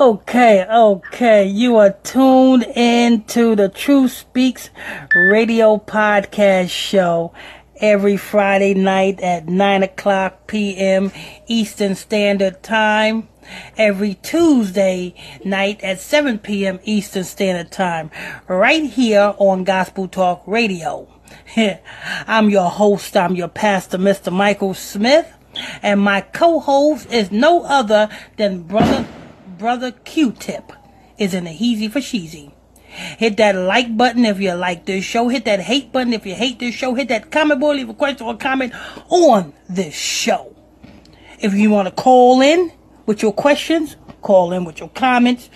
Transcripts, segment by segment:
Okay, okay. You are tuned in to the Truth Speaks radio podcast show every Friday night at 9 o'clock p.m. Eastern Standard Time. Every Tuesday night at 7 p.m. Eastern Standard Time. Right here on Gospel Talk Radio. I'm your host. I'm your pastor, Mr. Michael Smith. And my co-host is no other than Brother brother Q-Tip is in a heezy for sheezy. Hit that like button if you like this show. Hit that hate button if you hate this show. Hit that comment board, leave a question or comment on this show. If you want to call in with your questions, call in with your comments.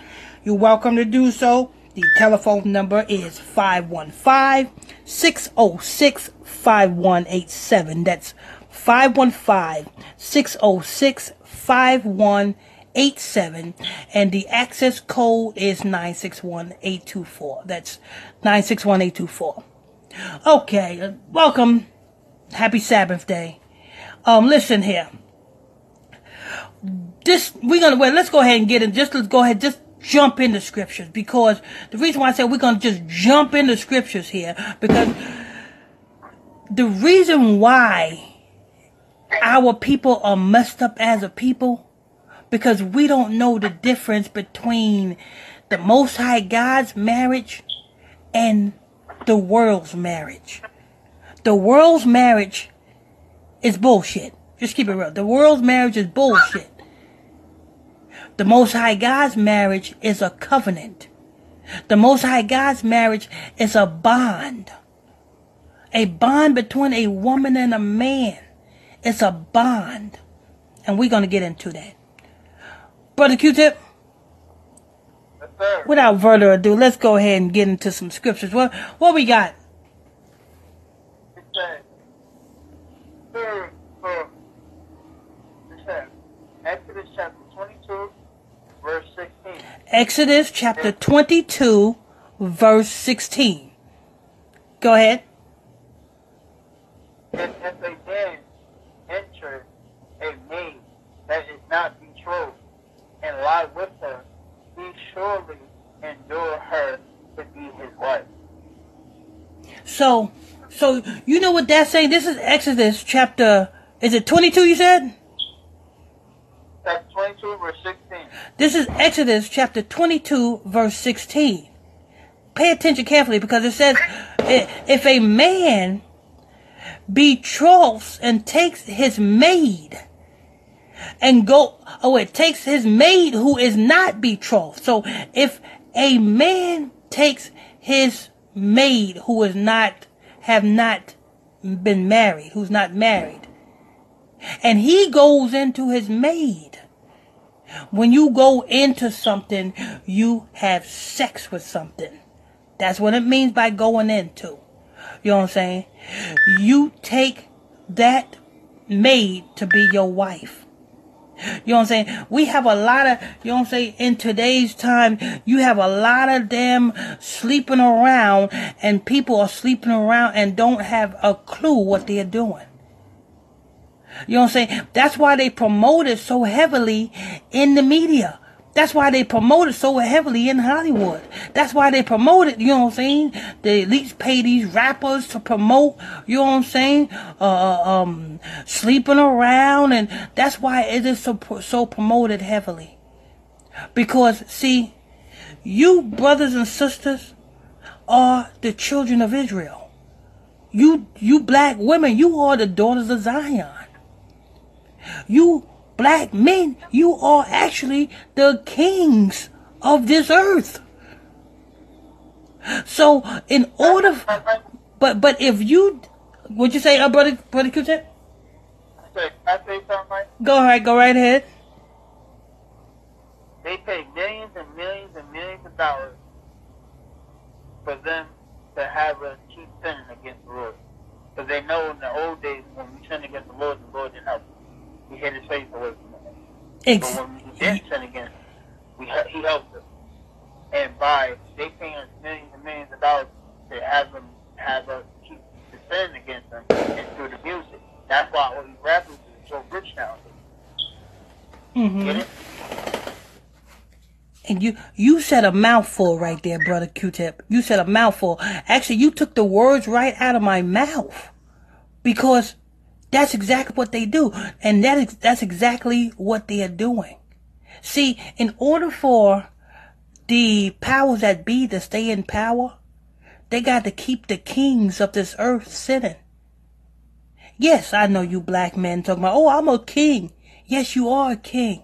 You're welcome to do so. The telephone number is 515-606-5187. That's 515-606-5187. and the access code is 961824. That's 961824. Okay, uh, welcome. Happy Sabbath day. Um, listen here. This, we're gonna, well, let's go ahead and get in, just let's go ahead, just jump into scriptures because the reason why I said we're gonna just jump into scriptures here because the reason why our people are messed up as a people because we don't know the difference between the Most High God's marriage and the world's marriage. The world's marriage is bullshit. Just keep it real. The world's marriage is bullshit. The Most High God's marriage is a covenant. The Most High God's marriage is a bond. A bond between a woman and a man. It's a bond. And we're going to get into that. Brother Q-Tip? Yes, Without further ado, let's go ahead and get into some scriptures. What what we got says, hmm, hmm. It says, Exodus chapter 22, verse 16. Exodus chapter 22, verse 16. Go ahead. And if a man enter a maid that is not betrothed and lie with her, he surely endure her to be his wife. So, so you know what that's saying? This is Exodus chapter. Is it 22? You said. Chapter 22, verse 16. This is Exodus chapter 22, verse 16. Pay attention carefully because it says, if a man betroths and takes his maid and go, oh, it takes his maid who is not betrothed. So if a man takes his maid who is not, have not been married, who's not married, and he goes into his maid, when you go into something, you have sex with something. That's what it means by going into. You know what I'm saying? You take that maid to be your wife. You know what I'm saying? We have a lot of, you know what I'm saying? In today's time, you have a lot of them sleeping around and people are sleeping around and don't have a clue what they're doing. You know what I'm saying? That's why they promote it so heavily in the media. That's why they promote it so heavily in Hollywood. That's why they promote it, you know what I'm saying? The elites pay these rappers to promote, you know what I'm saying? Uh, um, sleeping around and that's why it is so, so promoted heavily. Because, see, you brothers and sisters are the children of Israel. You, you black women, you are the daughters of Zion. You black men, you are actually the kings of this earth. So, in order, but but if you, would you say, uh, brother, brother? Can I say something? Go ahead, go right ahead. They pay millions and millions and millions of dollars for them to have us keep sinning against the Lord. Because they know in the old days when we sinned against the Lord, the Lord didn't help us. He hid his face away from us. Ex- But when we didn't sin against We, he helped them. And by they paying us millions and millions of dollars to have them have us keep defending against them and through the music. That's why all these rappers are so rich nowadays. Mm-hmm. Get it? And you you said a mouthful right there, brother Q-Tip. You said a mouthful. Actually, you took the words right out of my mouth because that's exactly what they do, and that is that's exactly what they are doing. See, in order for the powers that be to stay in power, they got to keep the kings of this earth sitting. Yes, I know you black men talking about, oh, I'm a king. Yes, you are a king.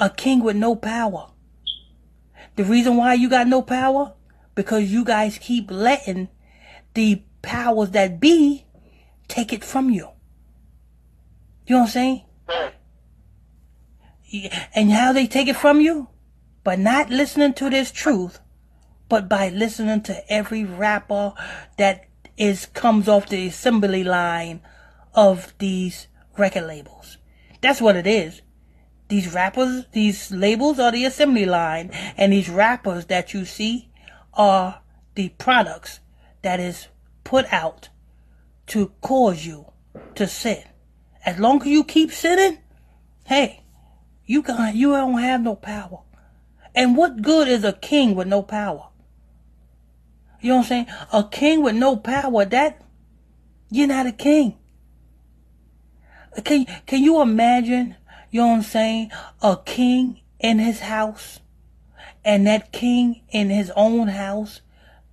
A king with no power. The reason why you got no power? Because you guys keep letting the powers that be take it from you. You know what I'm saying? Yeah, And how they take it from you? By not listening to this truth, but by listening to every rapper that is comes off the assembly line of these record labels. That's what it is. These rappers, these labels are the assembly line, and these rappers that you see are the products that is put out to cause you to sin. As long as you keep sinning, hey, you got you don't have no power. And what good is a king with no power? You know what I'm saying? A king with no power, that you're not a king. Can can you imagine, you know what I'm saying, a king in his house and that king in his own house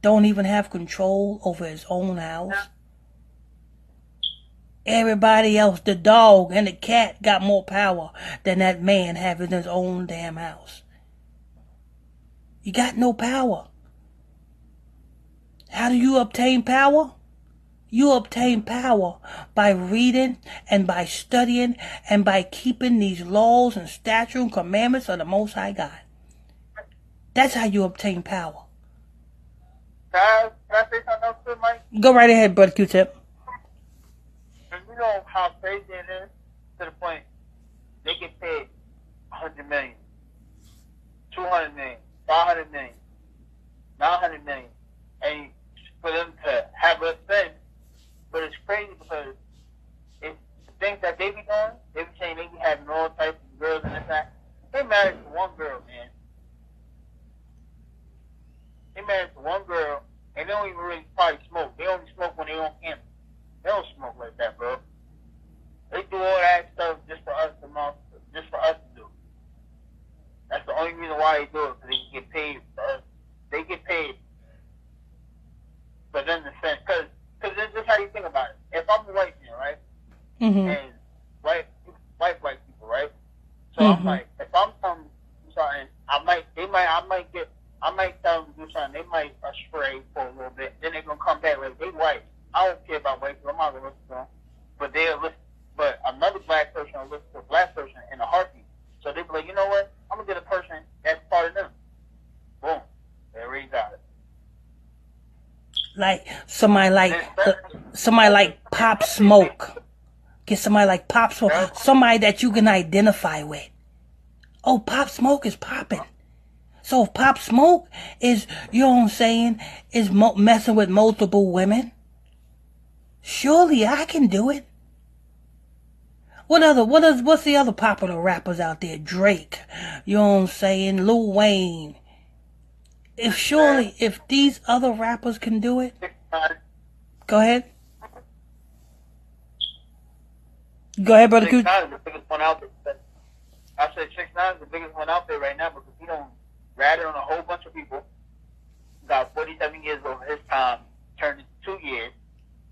don't even have control over his own house? Everybody else, the dog and the cat got more power than that man having his own damn house. You got no power. How do you obtain power? You obtain power by reading and by studying and by keeping these laws and statutes and commandments of the Most High God. That's how you obtain power. Can I, can I say something else Mike? Go right ahead, brother Q-Tip. You know how crazy it is to the point they get paid 100 million, 200 million, 500 million, 900 million, and for them to have us spend. But it's crazy because it's the things that they be doing, they be saying they be having all types of girls and this that. They married to one girl, man. They married to one girl, and they don't even really probably smoke. They only smoke when they on campus. They don't smoke like that, bro. They do all that stuff just for us to just for us to do. That's the only reason why they do it, because they get paid for us. They get paid But then the send, because because this is how you think about it. If I'm a white man, right, Mm-hmm. and white white white people, right, so Mhm. I'm like, if I'm telling them to do something, I might, they might, I might get, I might tell them to do something, they might astray for a little bit, then they're gonna come back like they white. I don't care about white people. I'm not gonna listen to them, but they'll listen. But another black person will listen to a black person in a heartbeat. So they be like, you know what? I'm gonna get a person that's part of them. Boom, they already got it. Like somebody like uh, somebody like Pop Smoke. Get somebody like Pop Smoke, somebody that you can identify with. Oh, Pop Smoke is popping. So if Pop Smoke is, you know what I'm saying, is mo- messing with multiple women, surely I can do it. What other, what is, what's the other popular rappers out there? Drake, you know what I'm saying, Lil Wayne. If surely, if these other rappers can do it, Go ahead. Go ahead, brother six nine is the biggest one out there. I said six nine is the biggest one out there right now because he don't ratted on a whole bunch of people. Got 47 years over his time, turned it two years,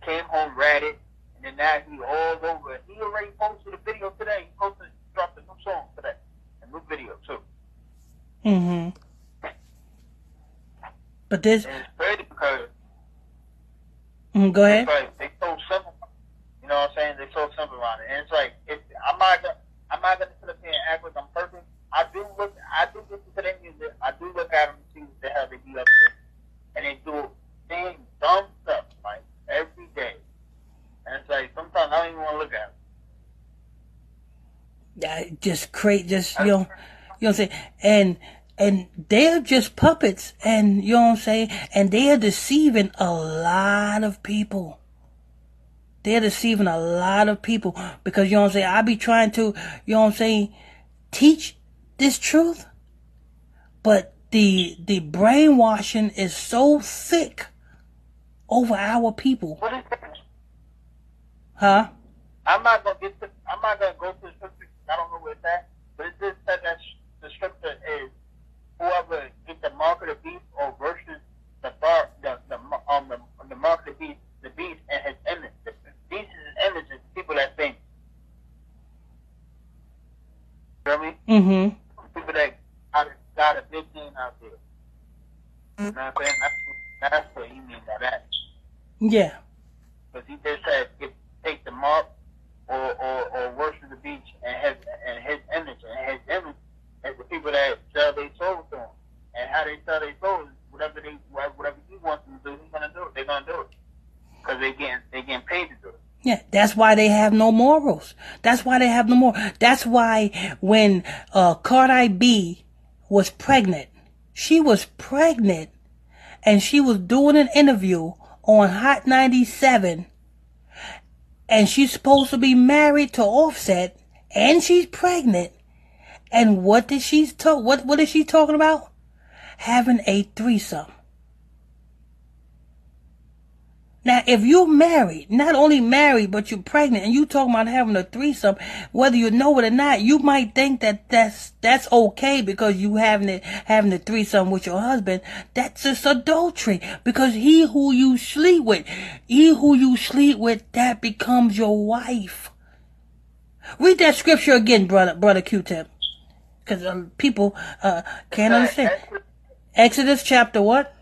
came home, ratted, and then now he all over. He already posted a video today. He posted, dropped a new song today, a new video too. Mm-hmm. But this, And it's crazy because mm, go ahead. it's like they so simple. You know what I'm saying? They so simple around it, and it's like if I'm not gonna, I'm not gonna sit up here and act like I'm perfect. I do look, I do listen to their music. I do look at them and see what the hell they be up to, and they do things, dumb stuff like every day. And it's like sometimes I don't even want to look at them. Yeah, just create, just you know, You know what I'm saying? And and they're just puppets and you know what I'm saying? And they are deceiving a lot of people. They're deceiving a lot of people because you know what I'm saying? I be trying to, you know what I'm saying, teach this truth. But the the brainwashing is so thick over our people. What is that? Huh? I'm not gonna get to. I'm not gonna go to the scripture. I don't know where it's at, but it just said that the scripture is whoever gets the mark of the beast or worships the bar, the the um the, the mark of the beast, the beast and his image. The beast and his image is people that think. You know what I mean? Mm-hmm. People that got a, got a big name out there. You know what I'm saying? That's, that's what he means by that. Yeah. Because he just said, get, take the mark or, or, or worship the beach and his, and his image. And his image is the people that sell their souls to him. And how they sell their souls, whatever they, whatever he wants them to do, he's to do it. They're to do it. Because they getting, they getting paid to do it. Yeah, that's why they have no morals. That's why they have no more. That's why when uh, Cardi B was pregnant, she was pregnant, and she was doing an interview on Hot 97, and she's supposed to be married to Offset, and she's pregnant. And what did she talk? What what is she talking about? Having a threesome. Now, if you're married, not only married, but you're pregnant and you talking about having a threesome, whether you know it or not, you might think that that's, that's okay because you having it, having a threesome with your husband. That's just adultery because he who you sleep with, he who you sleep with, that becomes your wife. Read that scripture again, brother, brother Q-tip. Cause uh, people, uh, can't understand. Exodus chapter what?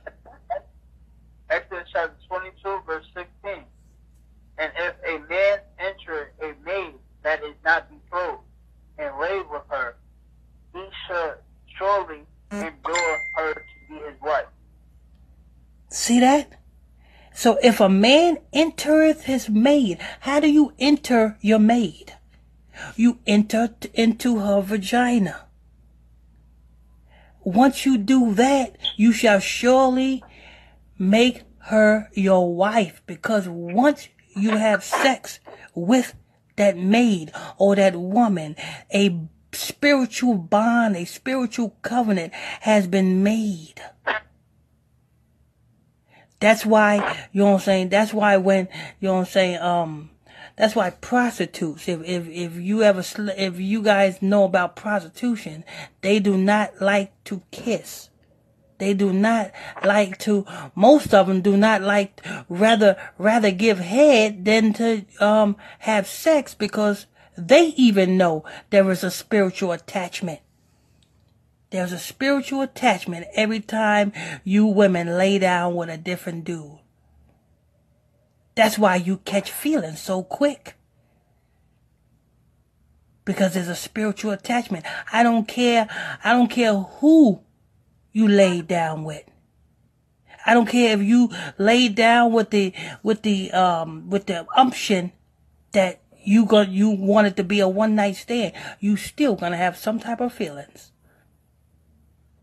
Exodus chapter 22, verse 16. And if a man enter a maid that is not betrothed and lay with her, he should surely endure her to be his wife. See that? So if a man entereth his maid, how do you enter your maid? You enter into her vagina. Once you do that, you shall surely make her your wife because once you have sex with that maid or that woman, a spiritual bond, a spiritual covenant has been made. That's why, you know what I'm saying? That's why when, you know what I'm saying, um, that's why prostitutes, if, if, if you ever, sl- if you guys know about prostitution, they do not like to kiss. They do not like to, most of them do not like, rather, rather give head than to, um, have sex because they even know there is a spiritual attachment. There's a spiritual attachment every time you women lay down with a different dude. That's why you catch feelings so quick. Because there's a spiritual attachment. I don't care, I don't care who you laid down with. I don't care if you laid down with the with the um with the umption that you got you want it to be a one night stand. You still gonna have some type of feelings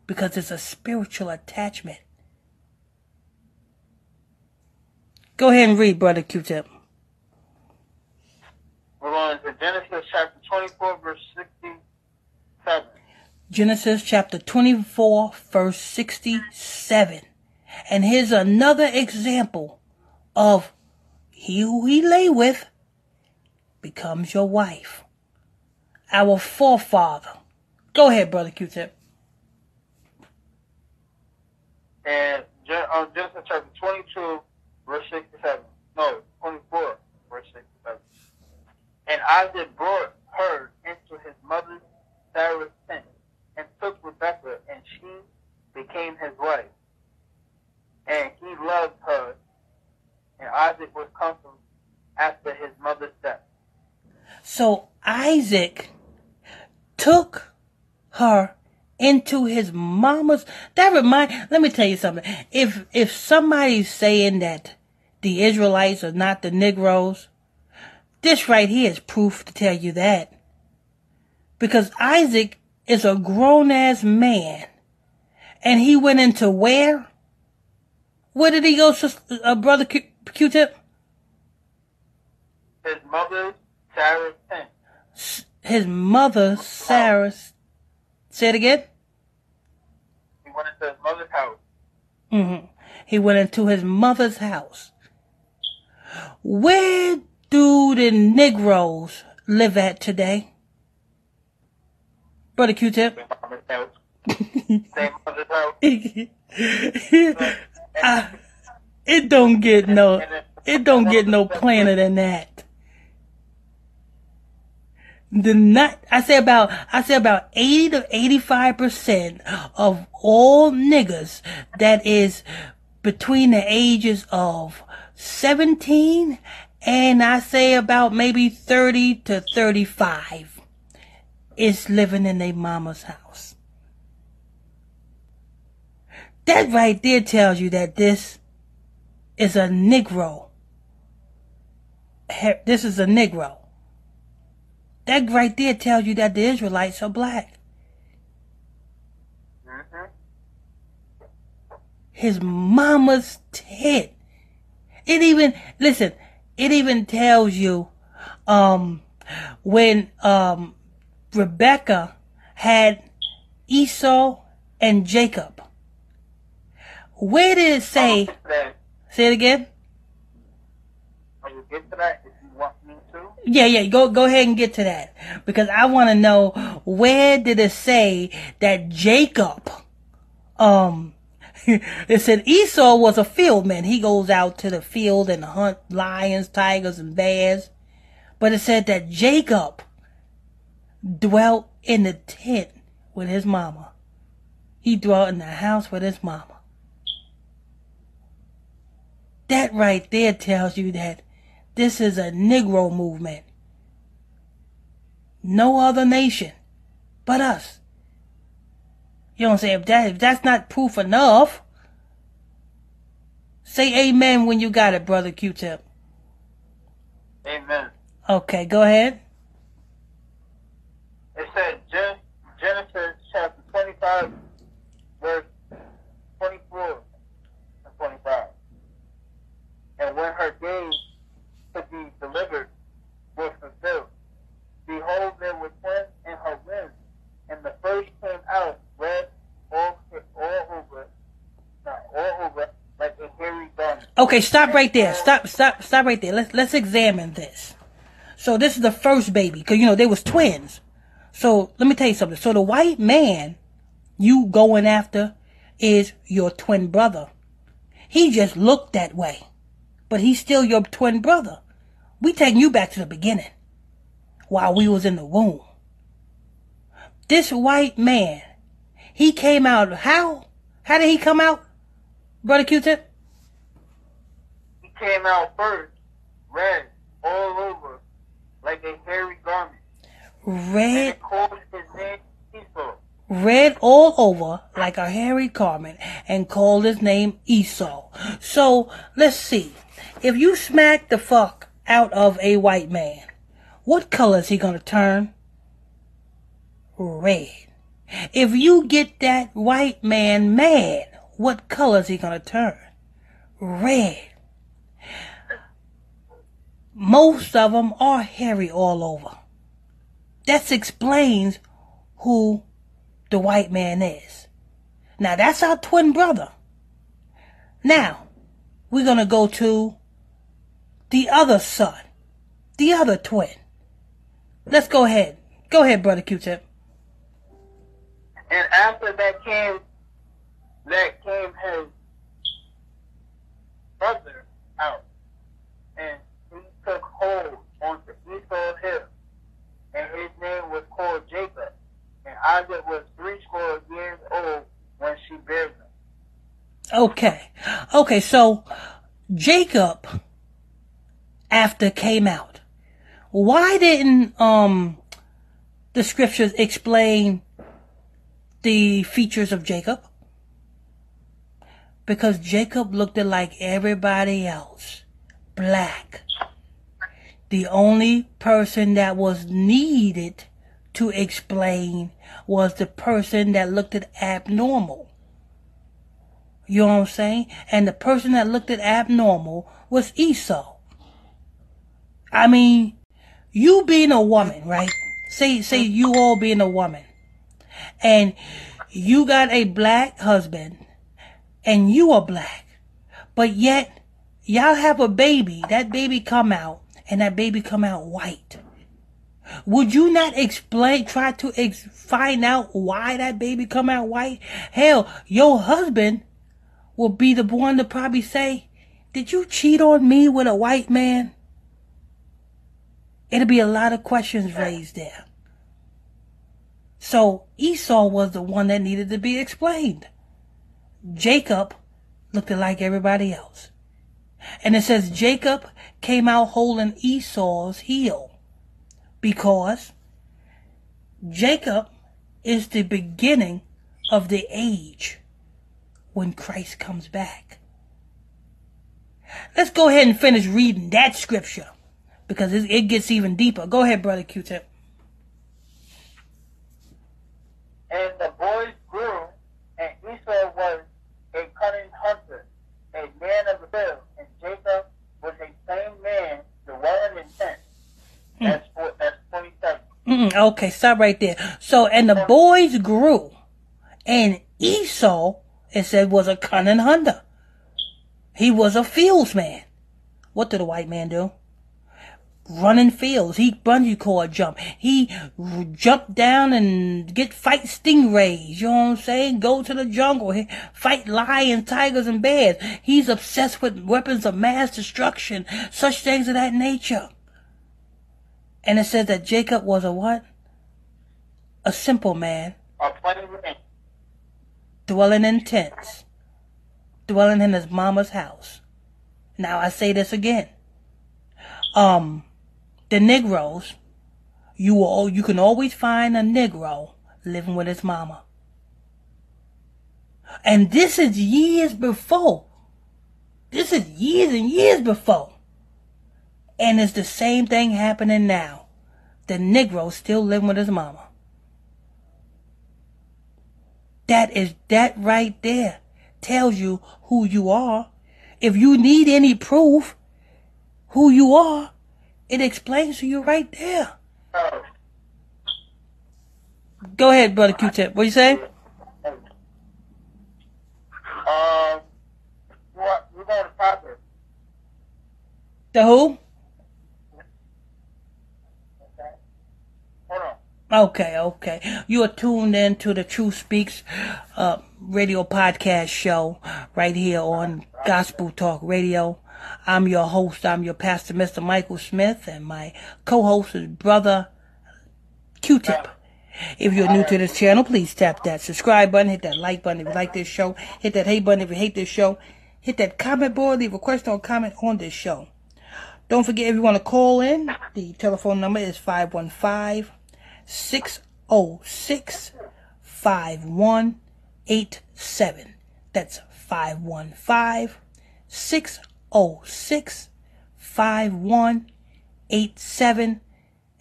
because it's a spiritual attachment. Go ahead and read, brother Q-tip. We're going to Genesis chapter 24, verse 67. Genesis chapter 24, verse 67. And here's another example of he who he lay with becomes your wife. Our forefather. Go ahead, brother Q-tip. And Gen- uh, Genesis chapter 22, verse 67. No, 24, verse 67. And Isaac brought her into his mother Sarah's tent and took Rebekah, and she became his wife. And he loved her, and Isaac was comforted after his mother's death. So Isaac took her into his mama's that remind let me tell you something if if somebody's saying that the israelites are not the negroes this right here is proof to tell you that because isaac is a grown ass man. And he went into where? Where did he go, uh, brother Q- Q-tip? His mother, Sarah's tent. His mother, Sarah's. Say it again. He went into his mother's house. Mm-hmm. He went into his mother's house. Where do the Negroes live at today? Brother Q-Tip. it don't get no, it don't get no plainer than that. The not, I say about, I say about 80 to 85% of all niggas that is between the ages of 17 and I say about maybe 30 to 35 is living in their mama's house. That right there tells you that this is a Negro. This is a Negro. That right there tells you that the Israelites are black. Mm-hmm. his mama's tit. It even, listen, it even tells you, um, when, um, Rebecca had Esau and Jacob. Where did it say? Say it again. Yeah, yeah, go go ahead and get to that because I want to know where did it say that Jacob um it said Esau was a fieldman. He goes out to the field and hunt lions, tigers, and bears. But it said that Jacob dwelt in the tent with his mama. He dwelt in the house with his mama. That right there tells you that this is a Negro movement. No other nation but us. You know what I'm saying? If that if that's not proof enough, say amen when you got it, brother Q-tip. Amen. Okay, go ahead. It said Genesis chapter 25, verse 24 and 25. And when her days to be delivered were fulfilled, behold, there were twins in her womb, and the first came out red all, all over, not all over, like a hairy garment. Okay, stop right there. Stop, stop, stop right there. Let's let's examine this. So this is the first baby, because you know they was twins. So let me tell you something. So the white man you going after is your twin brother. He just looked that way, but he's still your twin brother. We taking you back to the beginning, while we was in the womb. This white man he came out how? How did he come out, brother Q-tip? Came out first, red all over, like a hairy garment. Red. Esau. Red all over like a hairy garment and called his name Esau. So let's see. If you smack the fuck out of a white man, what color is he gonna turn? Red. If you get that white man mad, what color is he gonna turn? Red. Most of them are hairy all over. That explains who the white man is. Now that's our twin brother. Now, we're gonna go to the other son, the other twin. Let's go ahead. Go ahead, brother Q-tip. And after that came, that came his brother out, took hold onto Esau's hip, and his name was called Jacob. And Isaac was three score years old when she bare him. Okay, okay, so Jacob, after came out, why didn't um the scriptures explain the features of Jacob? Because Jacob looked like everybody else. Black. The only person that was needed to explain was the person that looked at abnormal. You know what I'm saying? And the person that looked at abnormal was Esau. I mean, you being a woman, right? Say, say you all being a woman. And you got a black husband and you are black. But yet, y'all have a baby. That baby come out and that baby come out white. Would you not explain, try to ex- find out why that baby come out white? Hell, your husband will be the one to probably say, did you cheat on me with a white man? It'll be a lot of questions raised there. So Esau was the one that needed to be explained. Jacob looked like everybody else. And it says Jacob came out holding Esau's heel because Jacob is the beginning of the age when Christ comes back. Let's go ahead and finish reading that scripture because it, gets even deeper. Go ahead, Brother Q-Tip. And the boys grew, and Esau was a cunning hunter, a man of the field, and Jacob was a same man, dwelling in tents. Mm. That's, for, that's 27. Mm, okay, stop right there. So, and the boys grew, and Esau, it said, was a cunning hunter. He was a fields man. What did the white man do? running fields. He bungee cord jump. He jump down and get fight stingrays. You know what I'm saying? Go to the jungle. He fight lions, tigers, and bears. He's obsessed with weapons of mass destruction, such things of that nature. And it says that Jacob was a what? A simple man. A plain man. Dwelling in tents. Dwelling in his mama's house. Now I say this again. Um, the Negroes, you will, you can always find a Negro living with his mama. And this is years before. This is years and years before. And it's the same thing happening now. The Negro still living with his mama. That is, that right there tells you who you are. If you need any proof who you are, it explains to you right there. Oh. Go ahead, brother Q-Tip. What you say? Um, what we're going to Proverbs. The who? Okay, okay. You are tuned in to the Truth Speaks uh, radio podcast show right here on Gospel Talk Radio. I'm your host. I'm your pastor, Mr. Michael Smith, and my co-host is brother Q-Tip. If you're new to this channel, please tap that subscribe button, hit that like button if you like this show, hit that hate button if you hate this show, hit that comment board, leave a question or comment on this show. Don't forget if you want to call in, the telephone number is 515 606 5187. That's 515 606 06 5187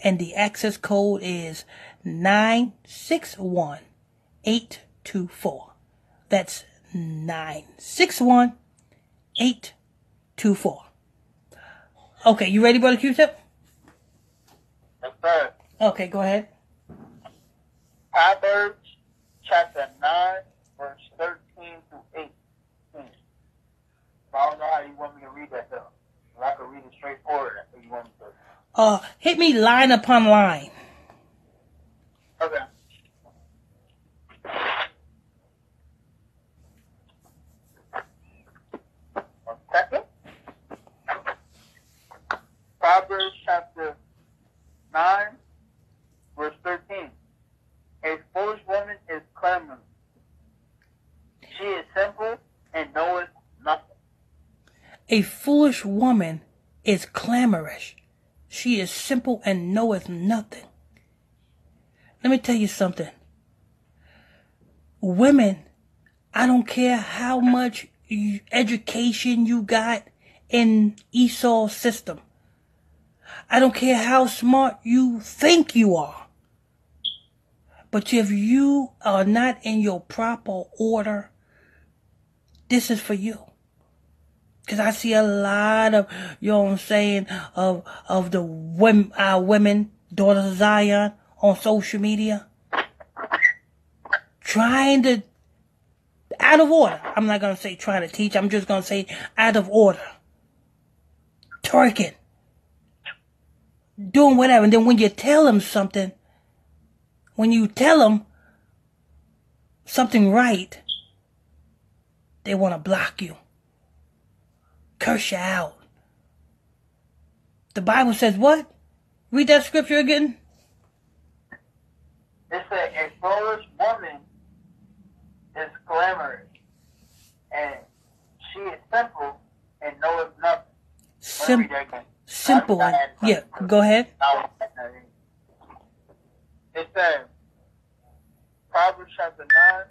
and the access code is 961824. That's 961824. Okay, you ready, Brother Q-Tip? Yes, sir. Okay, go ahead. Proverbs chapter 9, verse 13 to 18. I don't know how you want me to read that though. I could read it straightforward, that's you want me to. Uh, hit me line upon line. Okay. Proverbs chapter 9, verse 13. Clamorous. She is simple and knoweth nothing. a foolish woman is clamorous. She is simple and knoweth nothing. Let me tell you something. Women, I don't care how much education you got in Esau's system. I don't care how smart you think you are. But if you are not in your proper order, this is for you. Cause I see a lot of, you know what I'm saying, of, of the women, our women, daughters of Zion on social media, trying to, out of order. I'm not gonna say trying to teach, I'm just gonna say out of order. Twerking. Doing whatever. And then when you tell them something, when you tell them something right, they want to block you curse you out. The Bible says what? Read that scripture again. It said, a foolish woman is glamorous, and she is simple and knoweth nothing. Sim- simple. Yeah, go ahead. It says, Proverbs chapter 9,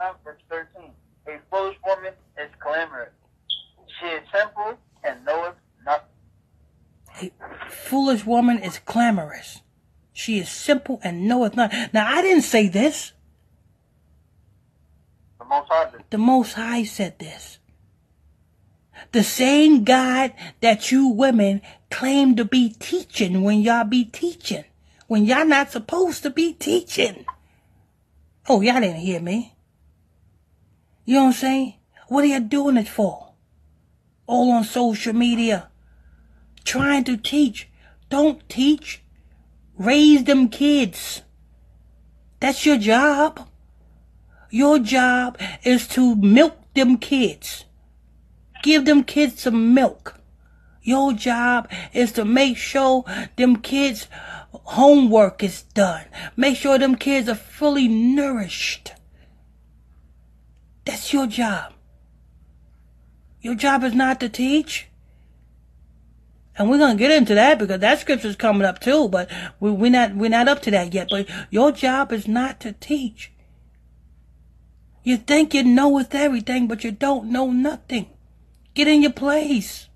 uh, verse 13. A foolish woman is clamorous. she is simple and knoweth nothing. A foolish woman is clamorous. She is simple and knoweth not. Now, I didn't say this. The Most High. The Most High said this. The same God that you women claim to be teaching when y'all be teaching. When y'all not supposed to be teaching. Oh, y'all didn't hear me. You know what I'm saying? What are you doing it for? all on social media trying to teach. Don't teach. Raise them kids. That's your job. Your job is to milk them kids. Give them kids some milk. Your job is to make sure them kids homework is done. Make sure them kids are fully nourished. That's your job. Your job is not to teach. And we're gonna get into that because that scripture's coming up too, but we, we're not we're not up to that yet. But your job is not to teach. You think you know with everything, but you don't know nothing. Get in your place.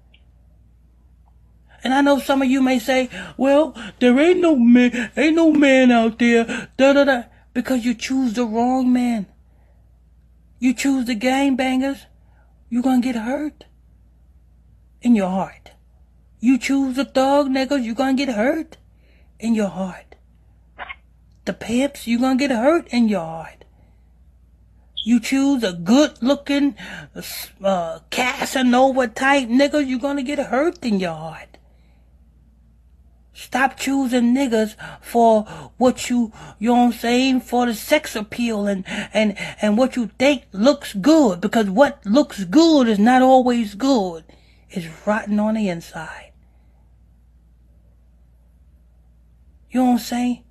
And I know some of you may say, well, there ain't no man, ain't no man out there, da da da, because you choose the wrong man. You choose the gang bangers you're gonna get hurt in your heart. You choose the thug niggas, you're gonna get hurt in your heart. The pimps, you're gonna get hurt in your heart. You choose a good looking, uh, Casanova type nigga, you're gonna get hurt in your heart. Stop choosing niggas for what you, you know what I'm saying, for the sex appeal and, and, and what you think looks good. Because what looks good is not always good. It's rotten on the inside. You know what I'm saying?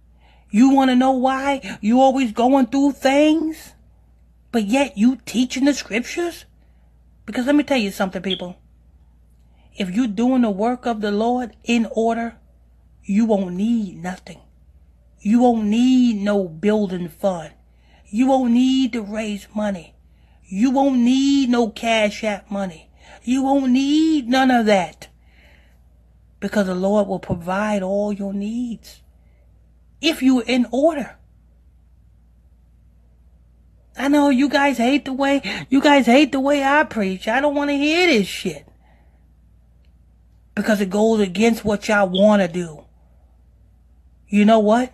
You want to know why you always going through things, but yet you teaching the scriptures? Because let me tell you something, people. If you're doing the work of the Lord in order, you won't need nothing. You won't need no building fund. You won't need to raise money. You won't need no cash app money. You won't need none of that. Because the Lord will provide all your needs. If you're in order. I know you guys hate the way, you guys hate the way I preach. I don't want to hear this shit. Because it goes against what y'all want to do. You know what?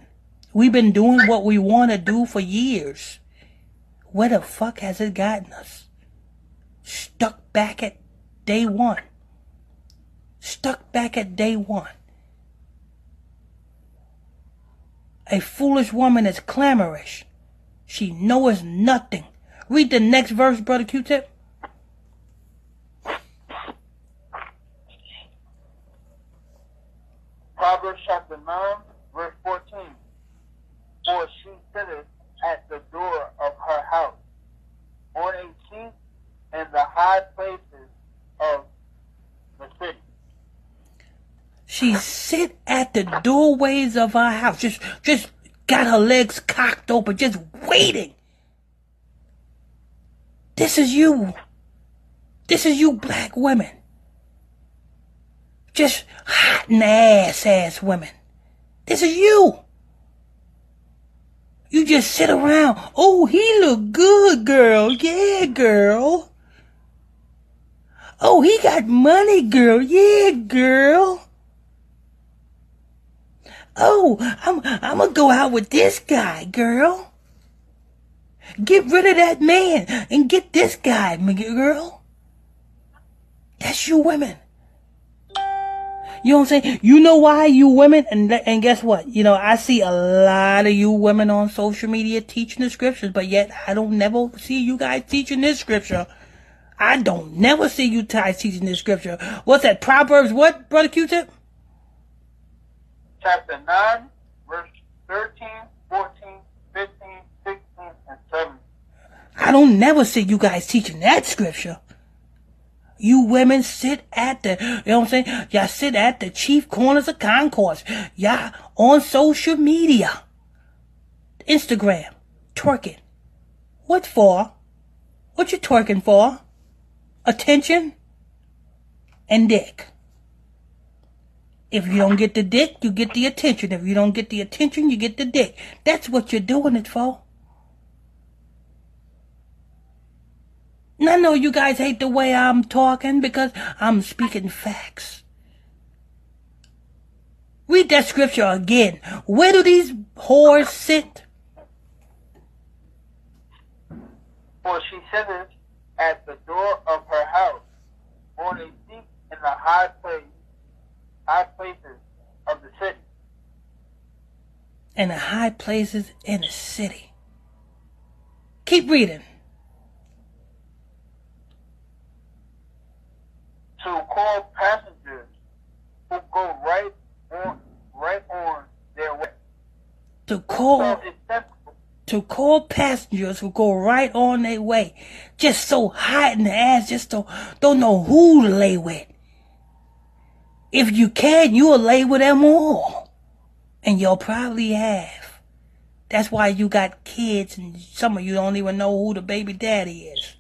We've been doing what we want to do for years. Where the fuck has it gotten us? Stuck back at day one. Stuck back at day one. A foolish woman is clamorous. She knows nothing. Read the next verse, Brother Q-Tip. Proverbs chapter 9, Verse 14. For she sitteth at the door of her house, on a seat in the high places of the city. She sit at the doorways of her house, just just got her legs cocked open, just waiting. This is you. This is you black women. Just hot and ass ass women. Is you. You just sit around. Oh, he look good, girl. Yeah, girl. Oh, he got money, girl. Yeah, girl. Oh, I'm, I'm gonna go out with this guy, girl. Get rid of that man and get this guy, girl. That's you women. You know what I'm saying? You know why you women, and and guess what? You know, I see a lot of you women on social media teaching the scriptures, but yet I don't never see you guys teaching this scripture. I don't never see you guys teaching this scripture. What's that? Proverbs what, Brother Q-Tip? Chapter 9, verse 13, 14, 15, 16, and 17. I don't never see you guys teaching that scripture. You women sit at the, you know what I'm saying? Y'all sit at the chief corners of concourse. Y'all on social media. Instagram. Twerking. What for? What you twerking for? Attention and dick. If you don't get the dick, you get the attention. If you don't get the attention, you get the dick. That's what you're doing it for. And I know you guys hate the way I'm talking because I'm speaking facts. Read that scripture again. Where do these whores sit? For she sitteth at the door of her house, on a seat in the high place, high places of the city. In the high places in the city. Keep reading. To call passengers who go right on right on their way. To call So it's simple. to call passengers who go right on their way. Just so hot in the ass, just don't don't know who to lay with. If you can, you'll lay with them all. And you'll probably have. That's why you got kids and some of you don't even know who the baby daddy is.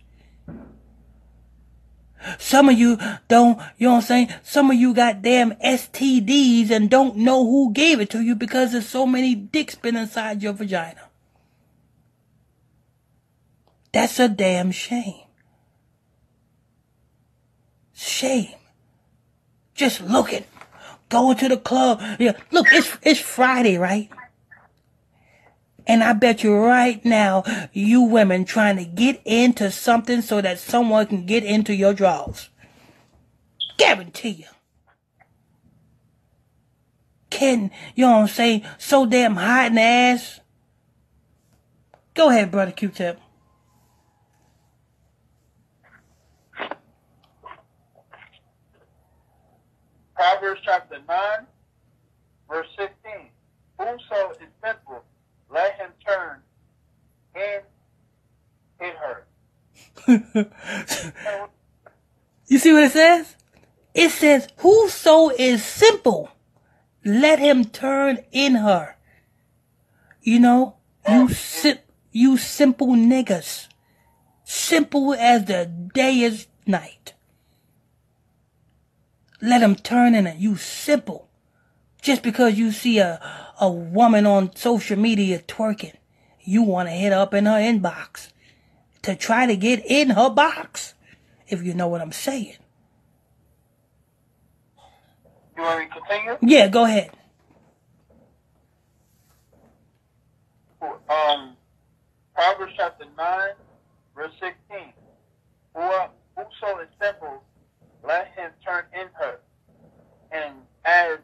Some of you don't, you know what I'm saying? Some of you got damn STDs and don't know who gave it to you because there's so many dicks been inside your vagina. That's a damn shame. Shame. Just look looking, going to the club. Yeah, look, it's it's Friday, right? And I bet you right now, you women trying to get into something so that someone can get into your drawers. Guarantee you. Can, you know what I'm saying, so damn hot in the ass. Go ahead, brother Q-Tip. Proverbs chapter 9, verse 16. Whoso is simple, let him turn and hit her. You see what it says? It says, Whoso is simple, let him turn in her. You know, you sim- you simple niggas. Simple as the day is night. Let him turn in it. You simple. Just because you see a, a woman on social media twerking, you want to hit up in her inbox to try to get in her box, if you know what I'm saying. You want me to continue? Yeah, go ahead. Um, Proverbs chapter 9, verse 16. Who- Whoso is simple, let him turn in her. And as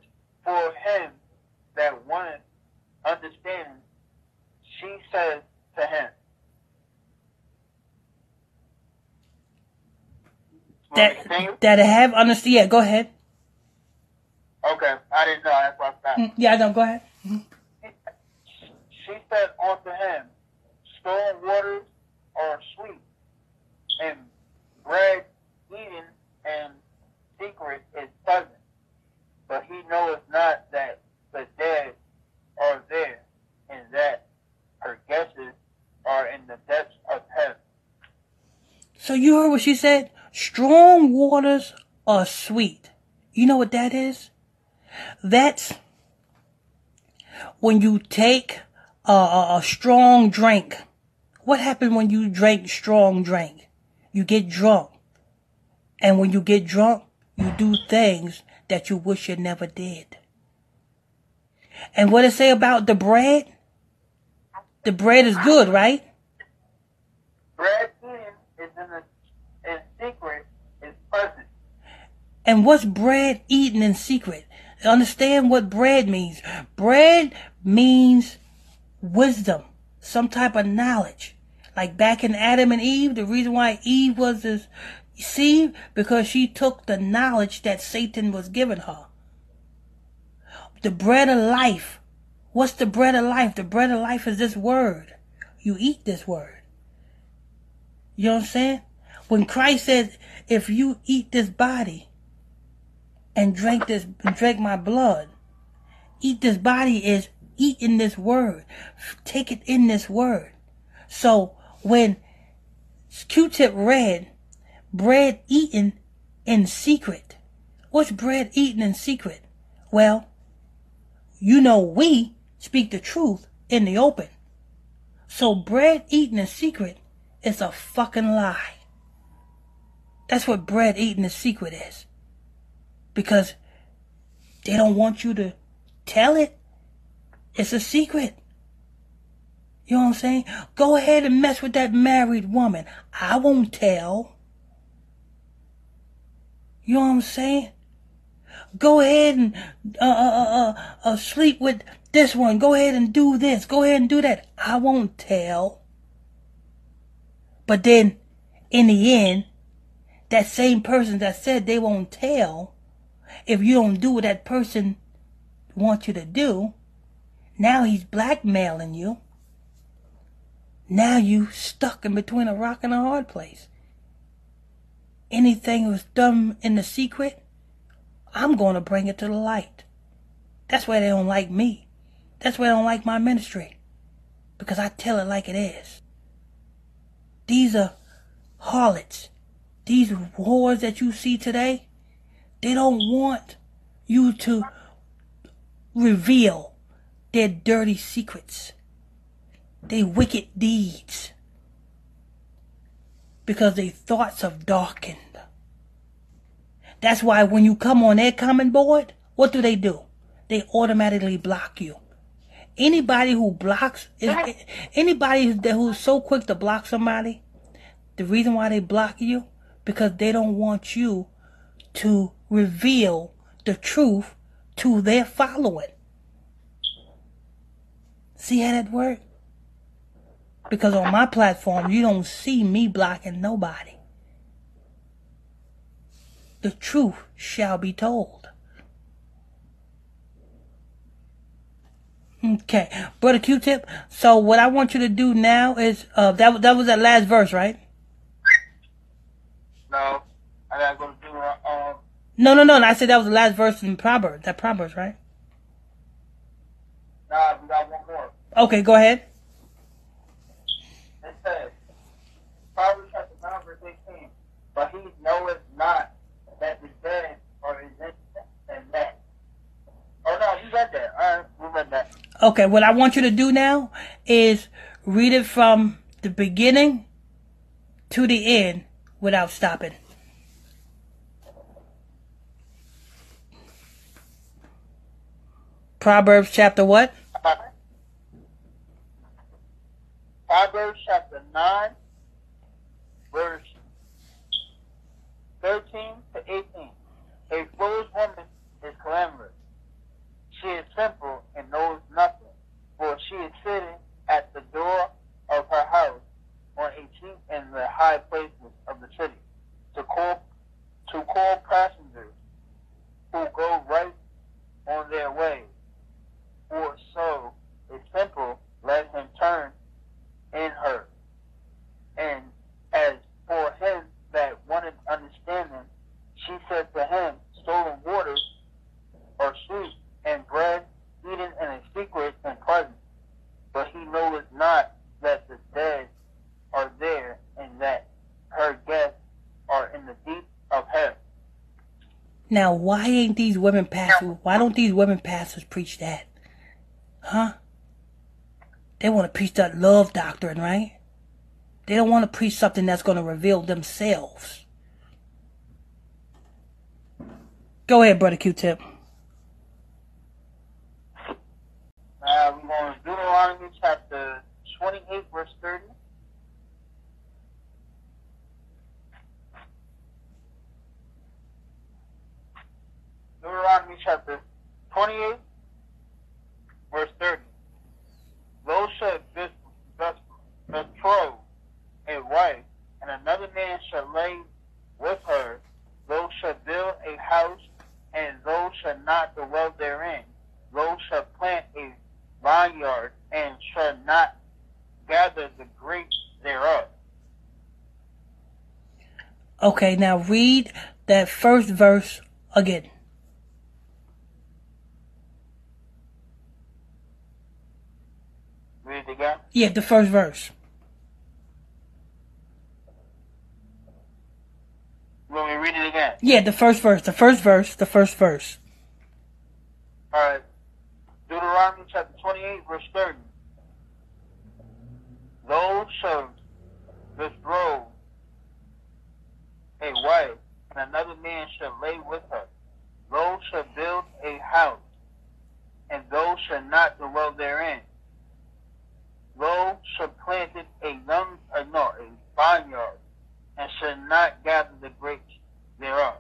for him that one understands, she says to him. Want me to That that have understand. Yeah, go ahead. Okay, I didn't know. That's why I stopped. Mm, Yeah, no, go ahead. She said unto him, Storm waters are sweet, and bread eaten and secret is pleasant. But he knoweth not that the dead are there, and that her guesses are in the depths of heaven. So you heard what she said? Strong waters are sweet. You know what that is? That's when you take a, a, a strong drink. What happened when you drink strong drink? You get drunk. And when you get drunk, you do things that you wish you never did. And what it say about the bread? The bread is good, right? Bread eaten is in the in secret is pleasant. And what's bread eaten in secret? Understand what bread means. Bread means wisdom, some type of knowledge. Like back in Adam and Eve, the reason why Eve was this seed, because she took the knowledge that Satan was giving her. The bread of life. What's the bread of life? The bread of life is this word. You eat this word. You know what I'm saying? When Christ said, if you eat this body and drink this, drink my blood, eat this body is eat in this word. Take it in this word. So when Q-tip read, bread eaten in secret. What's bread eaten in secret? Well, you know we speak the truth in the open. So bread eaten in secret is a fucking lie. That's what bread eaten in secret is. Because they don't want you to tell it. It's a secret. You know what I'm saying? Go ahead and mess with that married woman. I won't tell. You know what I'm saying? Go ahead and uh, uh, uh, uh, sleep with this one. Go ahead and do this. Go ahead and do that. I won't tell. But then, in the end, that same person that said they won't tell, if you don't do what that person wants you to do, now he's blackmailing you. Now you stuck in between a rock and a hard place. Anything was done in the secret, I'm going to bring it to the light. That's why they don't like me. That's why they don't like my ministry. Because I tell it like it is. These are harlots. These whores that you see today, they don't want you to reveal their dirty secrets, their wicked deeds, because their thoughts have darkened. That's why when you come on their comment board, what do they do? They automatically block you. Anybody who blocks, anybody who's so quick to block somebody, the reason why they block you, because they don't want you to reveal the truth to their following. See how that works? Because on my platform, you don't see me blocking nobody the truth shall be told. Okay, brother Q-tip. So what I want you to do now is uh, that that was that last verse, right? No, I gotta go to do um. No, no, no. I said that was the last verse in Proverbs. That Proverbs, right? Nah, we got one more. Okay, go ahead. It says, Proverbs chapter 9, verse 18. But he knoweth not that the dead are and that. Oh no, you got that. All right, we read that. Okay, what I want you to do now is read it from the beginning to the end without stopping. Proverbs chapter what? Proverbs chapter 9, verse 13 to 18. A foolish woman is clamorous. She is simple and knows nothing, for she is sitting at the door of her house on a seat in the high places of the city to call to call passengers who go right on their way. For so is simple, let him turn in her. And as for him that wanted understanding, she said to him, Stolen waters are sweet, and bread eaten in a secret and pleasant. But he knoweth not that the dead are there, and that her guests are in the deep of hell. Now, why ain't these women pastors? Why don't these women pastors preach that? Huh? They want to preach that love doctrine, right? They don't want to preach something that's going to reveal themselves. Go ahead, brother Q-Tip. Uh, we're going to Deuteronomy chapter 28, verse 30. Deuteronomy chapter 28, verse 30. Those shall betroth a wife, and another man shall lay with her. Those shall build a house, and those shall not dwell therein. Those shall plant a vineyard, and shall not gather the grapes thereof. Now read that first verse again. Read it again. Yeah, the first verse. Want me read it again? Yeah, the first verse. The first verse. The first verse. All right. Deuteronomy chapter 28, verse 30. Those shall betroth a wife, and another man shall lay with her. Those shall build a house, and those shall not dwell therein. Those shall plant a young, uh, no, a vineyard, and shall not gather the grapes thereof.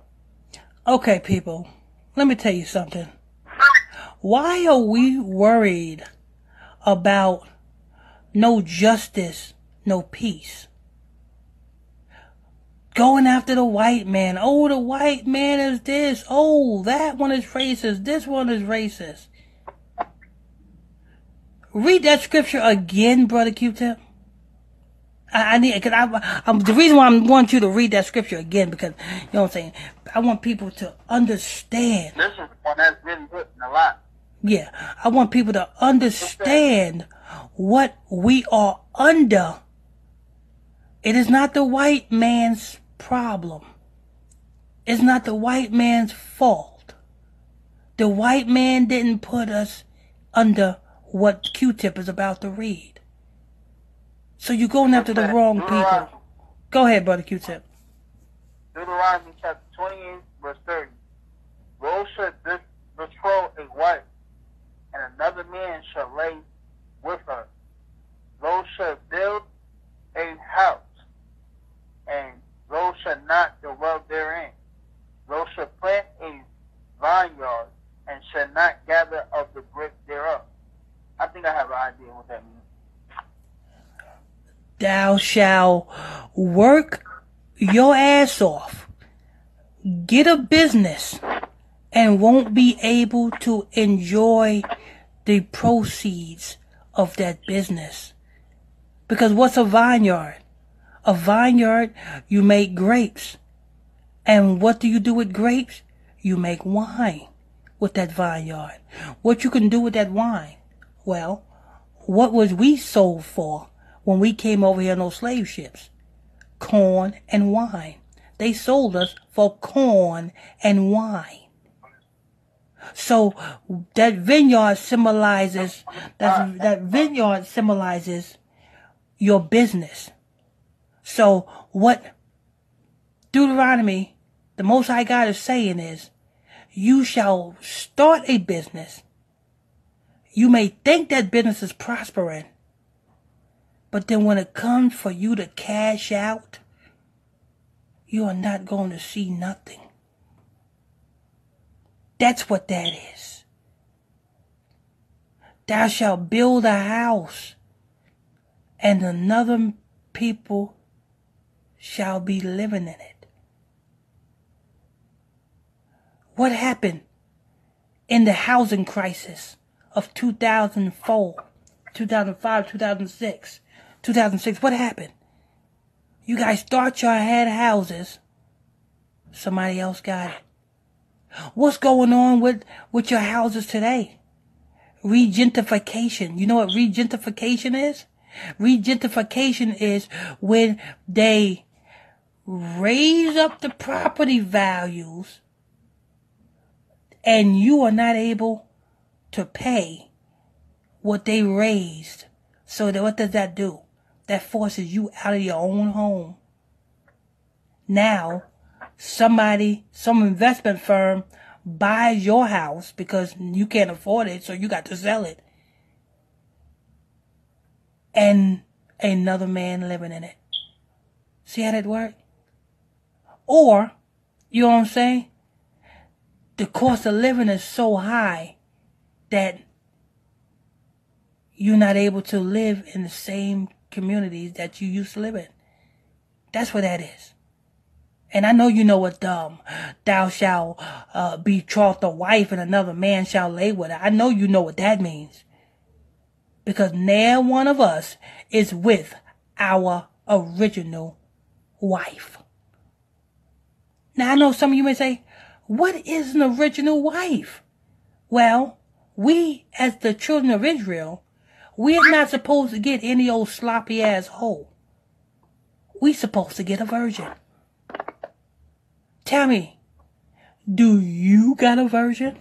Okay, people. Let me tell you something. Why are we worried about no justice, no peace? Going after the white man. Oh, the white man is this. Oh, that one is racist. This one is racist. Read that scripture again, brother Q-Tip. I, I need, cause I, I'm, the reason why I want you to read that scripture again, because, you know what I'm saying? I want people to understand. This is one that's been written a lot. Yeah, I want people to understand what we are under. It is not the white man's problem. It's not the white man's fault. The white man didn't put us under what Q-Tip is about to read. So you're going after the wrong people. Go ahead, brother Q-Tip. Deuteronomy chapter 28, verse 30. Those shall be- betroth a wife, and another man shall lay with her. Those shall build a house, and those shall not dwell therein. Those shall plant a vineyard, and shall not gather of the grapes thereof. I think I have an idea what that means. Thou shalt work your ass off, get a business, and won't be able to enjoy the proceeds of that business. Because what's a vineyard? A vineyard, you make grapes. And what do you do with grapes? You make wine with that vineyard. What you can do with that wine? Well, what was we sold for when we came over here on those slave ships? Corn and wine. They sold us for corn and wine. So that vineyard symbolizes that that vineyard symbolizes your business. So what Deuteronomy, the Most High God is saying is, you shall start a business. You may think that business is prospering, but then when it comes for you to cash out, you are not going to see nothing. That's what that is. Thou shalt build a house, and another people shall be living in it. What happened in the housing crisis of 2004, 2005, 2006, 2006? What happened? You guys thought y'all had houses. Somebody else got it. What's going on with, with your houses today? Regentification. You know what regentification is? Regentification is when they raise up the property values and you are not able to pay what they raised So that what does that do? That forces you out of your own home. Now, somebody, some investment firm buys your house because you can't afford it, so you got to sell it. And another man living in it. See how that works? Or, you know what I'm saying? The cost of living is so high that you're not able to live in the same communities that you used to live in. That's what that is. And I know you know what um, thou shalt uh, betroth a wife and another man shall lay with her. I know you know what that means. Because ne'er one of us is with our original wife. Now I know some of you may say, what is an original wife? Well, we as the children of Israel, we're not supposed to get any old sloppy ass hoe. We supposed to get a virgin. Tell me, do you got a virgin?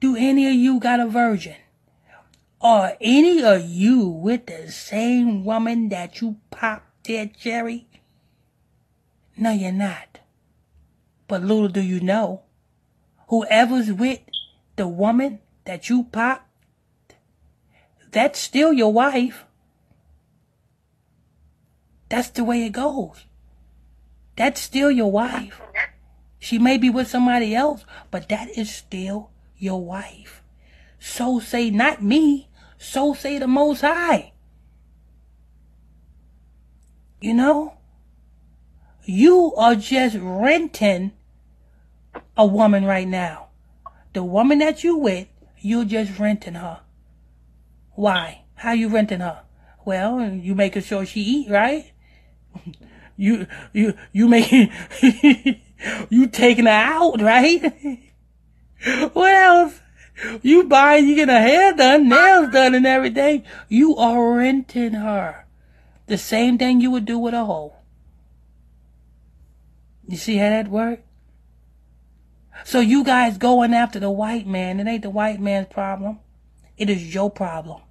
Do any of you got a virgin? Are any of you with the same woman that you popped dead Jerry? No, you're not. But little do you know, whoever's with the woman that you popped, that's still your wife. That's the way it goes. That's still your wife. She may be with somebody else, but that is still your wife. So say not me, so say the Most High. You know, you are just renting a woman right now. The woman that you with, you're just renting her. Why? How you renting her? Well, you making sure she eat, right? You, you, you making, you taking her out, right? what else? You buying, you getting her hair done, nails done and everything. You are renting her. The same thing you would do with a hoe. You see how that works? So you guys going after the white man, it ain't the white man's problem. It is your problem.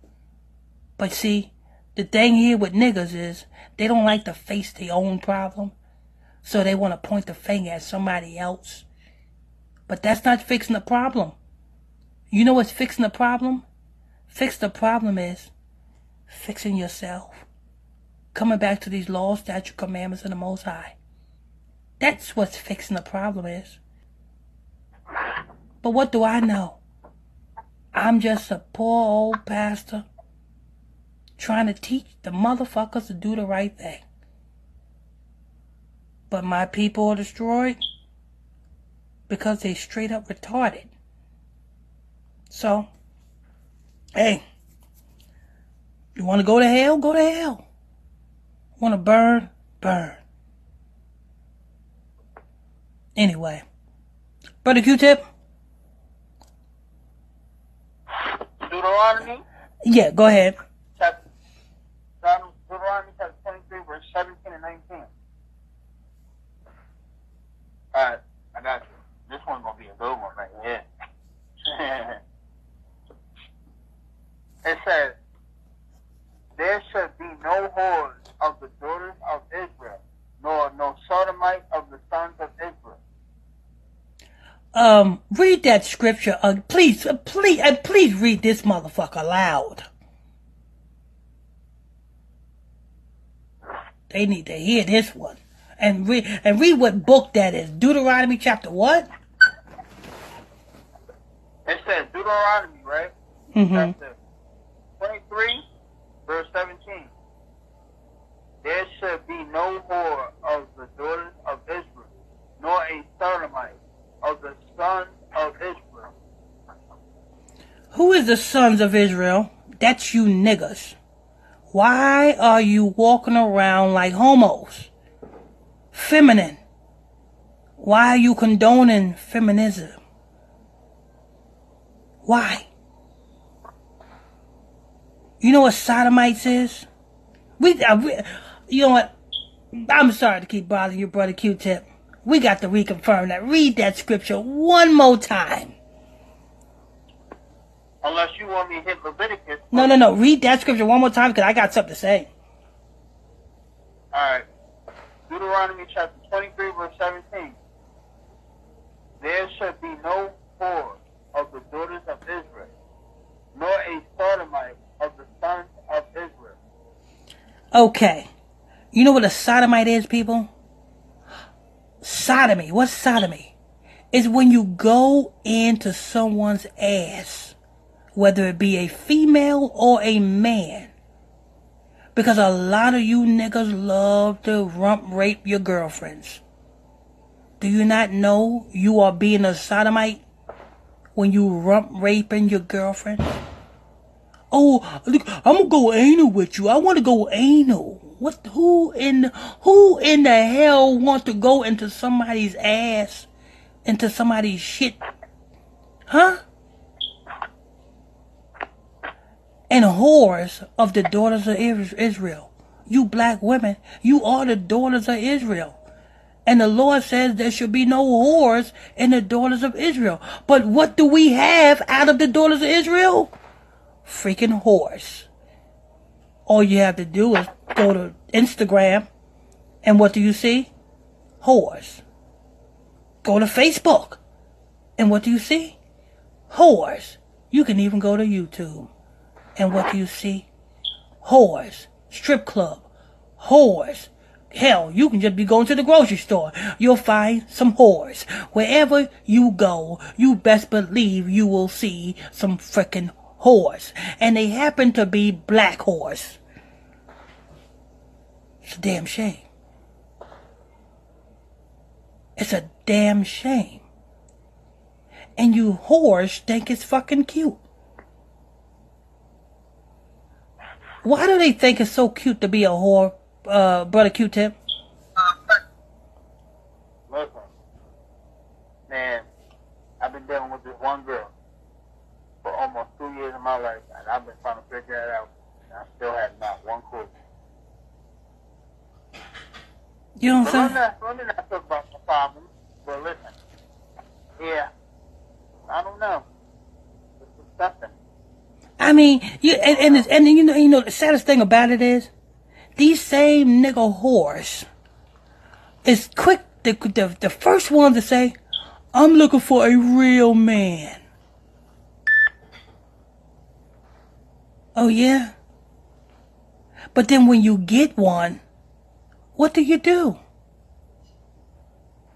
But see, the thing here with niggas is they don't like to face their own problem. So they want to point the finger at somebody else. But that's not fixing the problem. You know what's fixing the problem? Fix the problem is fixing yourself. Coming back to these laws, statute, commandments, and the Most High. That's what's fixing the problem is. But what do I know? I'm just a poor old pastor trying to teach the motherfuckers to do the right thing. But my people are destroyed because they straight up retarded. So, hey, you want to go to hell? Go to hell. Want to burn? Burn. Anyway, Brother Q-Tip. Deuteronomy? Yeah, go ahead. Chapter, Deuteronomy chapter 23, verse 17 and 19. Alright, I got you. This one's gonna be a good one right here. it says, There should be no whores of the daughters of Israel, nor no sodomite of the sons of Israel. Um, read that scripture. Uh, please, uh, please, uh, please read this motherfucker loud. They need to hear this one. And read, and read what book that is. Deuteronomy chapter what? It says Deuteronomy, right? Mm-hmm. Chapter 23, verse 17. There should be no whore of the daughters of Israel, nor a sodomite of the of Israel. Who is the sons of Israel? That's you niggas. Why are you walking around like homos? Feminine. Why are you condoning feminism? Why? You know what sodomites is? We, uh, we you know what? I'm sorry to keep bothering you, brother Q-Tip. We got to reconfirm that. Read that scripture one more time. Unless you want me to hit Leviticus. No, no, no. Read that scripture one more time because I got something to say. Alright. Deuteronomy chapter 23, verse 17. There shall be no whore of the daughters of Israel, nor a sodomite of the sons of Israel. Okay. You know what a sodomite is, people? Sodomy. What's sodomy? It's when you go into someone's ass, whether it be a female or a man. Because a lot of you niggas love to rump rape your girlfriends. Do you not know you are being a sodomite when you rump raping your girlfriend? Oh, look, I'm gonna go anal with you. I want to go anal. What? Who in who in the hell wants to go into somebody's ass, into somebody's shit? Huh? And whores of the daughters of Israel. You black women, you are the daughters of Israel. And the Lord says there should be no whores in the daughters of Israel. But what do we have out of the daughters of Israel? Freaking whores. All you have to do is go to Instagram, and what do you see? Whores. Go to Facebook, and what do you see? Whores. You can even go to YouTube, and what do you see? Whores. Strip club. Whores. Hell, you can just be going to the grocery store. You'll find some whores. Wherever you go, you best believe you will see some frickin' whores. And they happen to be black whores. It's a damn shame. It's a damn shame. And you whores think it's fucking cute. Why do they think it's so cute to be a whore, uh, brother Q-Tip? Listen, man, I've been dealing with this one girl for almost two years of my life, and I've been trying to figure it out, and I still have not one clue. You know what let I'm me saying? not, let me not talk about the problem, but listen, yeah, I don't know. It's disgusting. I mean, you and and, it's, and you know you know the saddest thing about it is these same nigga whores is quick the, the the first one to say, "I'm looking for a real man." Oh yeah. But then when you get one, what do you do?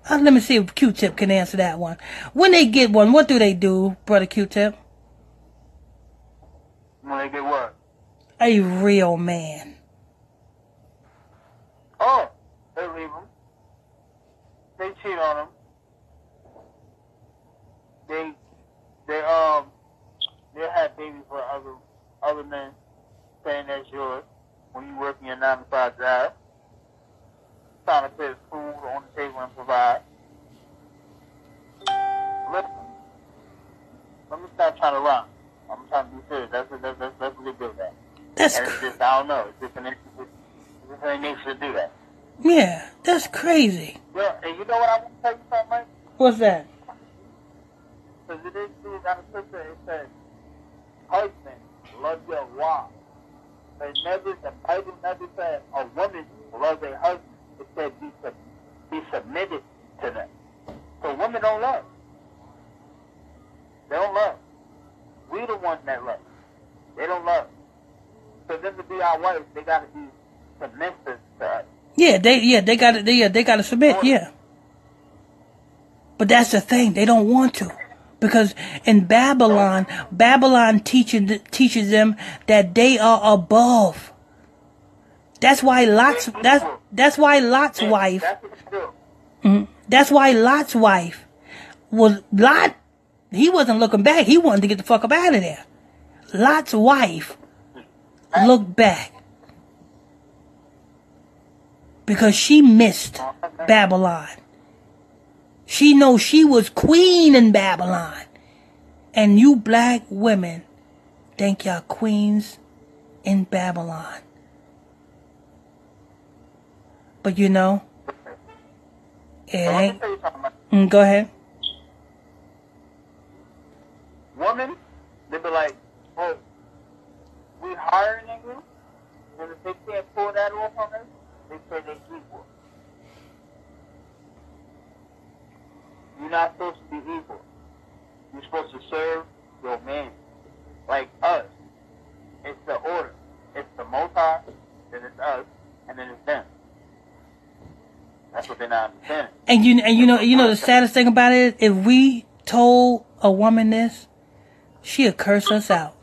Uh, let me see if Q-Tip can answer that one. When they get one, what do they do, brother Q-Tip? When they get what? A real man. Oh, they leave them. They cheat on them. They, they um, they have babies with other other men, saying that's yours when you working your nine to five job. That's And it's just I don't know. It's just an it's just an nature to do that. yeah, that's crazy. Yeah, and you know what I want to tell you something, Mike? What's that? Because it is true that it says, husband, love your wife. But it never, the Bible never said a woman loves a husband. It said be, sub- be submitted to them. So women don't love. They don't love. We the ones that love. They don't love. For them to be our wives, they got to be submissive to us. Yeah, they yeah they got to they yeah, they got to submit. Yeah, but that's the thing they don't want to, because in Babylon, Babylon teaches teaches them that they are above. That's why Lot's that's that's why Lot's wife That's what they do. Mhm. That's why Lot's wife was Lot. He wasn't looking back. He wanted to get the fuck up out of there. Lot's wife looked back because she missed Babylon. She knows she was queen in Babylon, and you black women think y'all queens in Babylon. But you know, it ain't. tell you something. Mike. Mm, go ahead. Woman, let be like, oh, we hiring niggas, and if they can't pull that off on us, they say they equal. You're not supposed to be equal. You're supposed to serve your man. Like us. It's the order. It's the high, then it's us, and then it's them. That's what they're not understanding. And you and you know you know the saddest thing about it is if we told a woman this, she'd curse us out.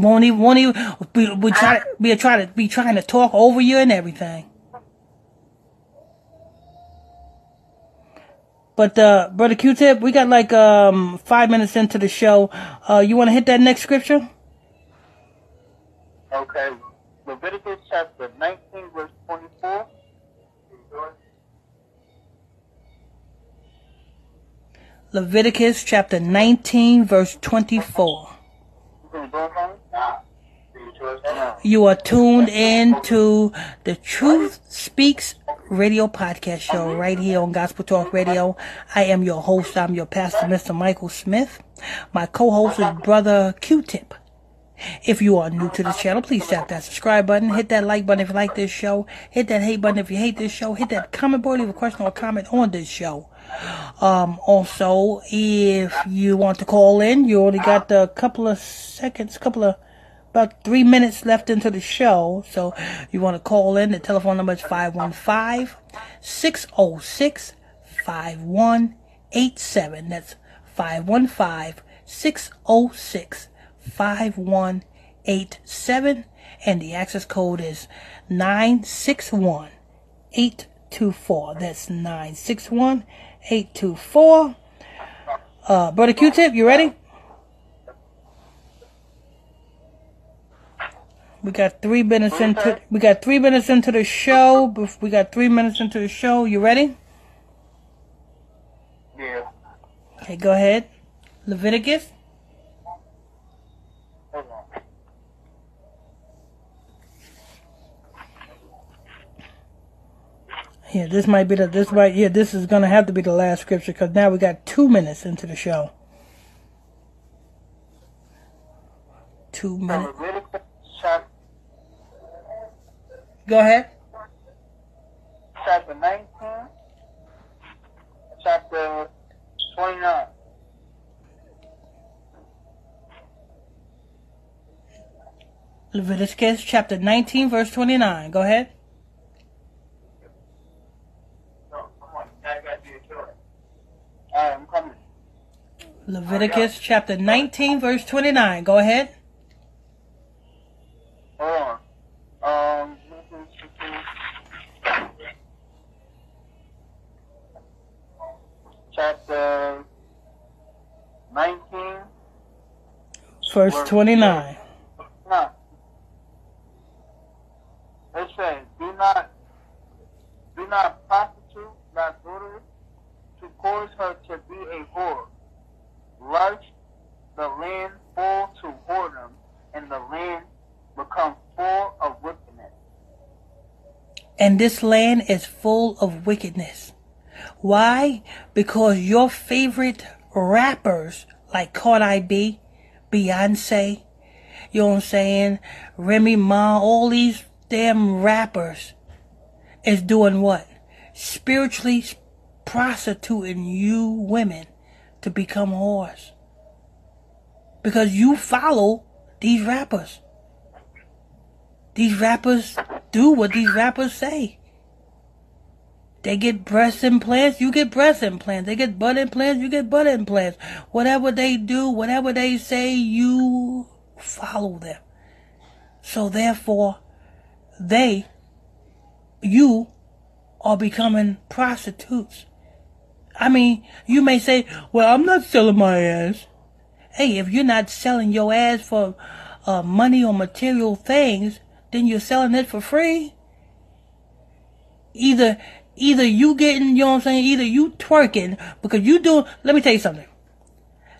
Won't even won't even we we try we try to be trying to talk over you and everything. But uh, brother Q-Tip, we got like um five minutes into the show. Uh, you want to hit that next scripture? Okay. Leviticus chapter 19, verse 24. Leviticus chapter 19, verse 24. You can go? Nah. You are tuned in to the Truth Speaks radio podcast show right here on Gospel Talk Radio. I am your host. I'm your pastor, Mr. Michael Smith. My co-host is Brother Q-Tip. If you are new to this channel, please tap that subscribe button, hit that like button if you like this show, hit that hate button if you hate this show, hit that comment board, leave a question or a comment on this show. Um, also, if you want to call in, you only got a couple of seconds, couple of about three minutes left into the show. So you want to call in. The telephone number is 515 606 5187. That's 515 606 5187. And the access code is 961 824. That's 961 824. Uh, Brother Q Tip, you ready? We got three minutes into we got three minutes into the show. We got three minutes into the show. You ready? Yeah. Okay, go ahead. Leviticus. Hold on. Yeah, this might be the this might yeah this is gonna have to be the last scripture because now we got two minutes into the show. Two minutes. Leviticus chapter, Go ahead. chapter 19, chapter 29. Leviticus chapter 19 verse 29. Go ahead. No, come on. I got you to it. Alright, I'm coming. Leviticus chapter 19 verse 29. Go ahead. Hold on. Um, chapter 19. Verse 29. No. It says, do not, do not prostitute thy daughter to cause her to be a whore. Lest the land fall to whoredom, and the land become full of wickedness. And this land is full of wickedness. Why? Because your favorite rappers like Cardi B, Beyonce, you know what I'm saying, Remy Ma, all these damn rappers is doing what? Spiritually prostituting you women to become whores. Because you follow these rappers. These rappers do what these rappers say. They get breast implants, you get breast implants. They get butt implants, you get butt implants. Whatever they do, whatever they say, you follow them. So therefore, they, you, are becoming prostitutes. I mean, you may say, well, I'm not selling my ass. Hey, if you're not selling your ass for uh, money or material things, then you're selling it for free. Either, either you getting, you know what I'm saying, either you twerking, because you do, let me tell you something.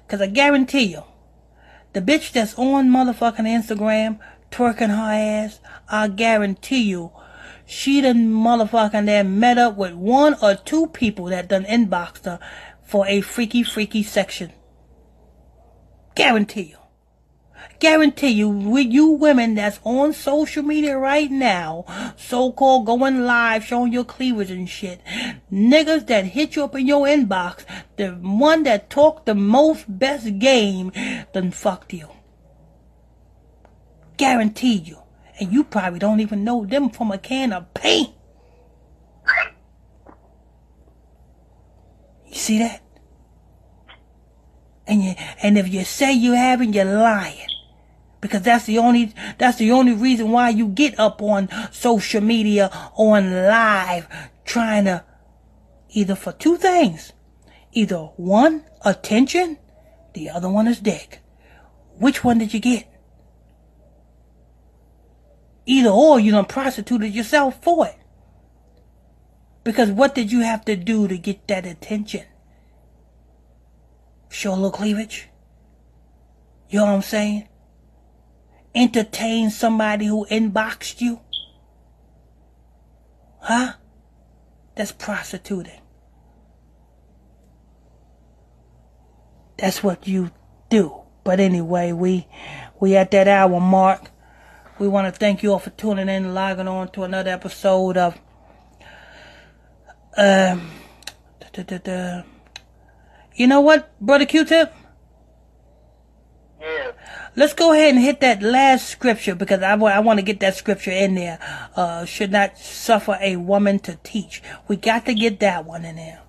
Cause I guarantee you, the bitch that's on motherfucking Instagram twerking her ass, I guarantee you, she done motherfucking there met up with one or two people that done inboxed her for a freaky, freaky section. Guarantee you. Guarantee you, with you women that's on social media right now, so-called going live, showing your cleavage and shit, niggas that hit you up in your inbox, the one that talked the most best game, done fucked you. Guarantee you. And you probably don't even know them from a can of paint. You see that? And you, and if you say you haven't, you're lying. Because that's the only, that's the only reason why you get up on social media, on live, trying to, either for two things. Either one, attention, the other one is dick. Which one did you get? Either or, you done prostituted yourself for it. Because what did you have to do to get that attention? Show a little cleavage? You know what I'm saying? Entertain somebody who inboxed you? Huh? That's prostituting. That's what you do. But anyway, we we at that hour mark. We want to thank you all for tuning in and logging on to another episode of um, da, da, da, you know what, brother Q-Tip? Let's go ahead and hit that last scripture because I, I want to get that scripture in there. Uh, should not suffer a woman to teach. We got to get that one in there.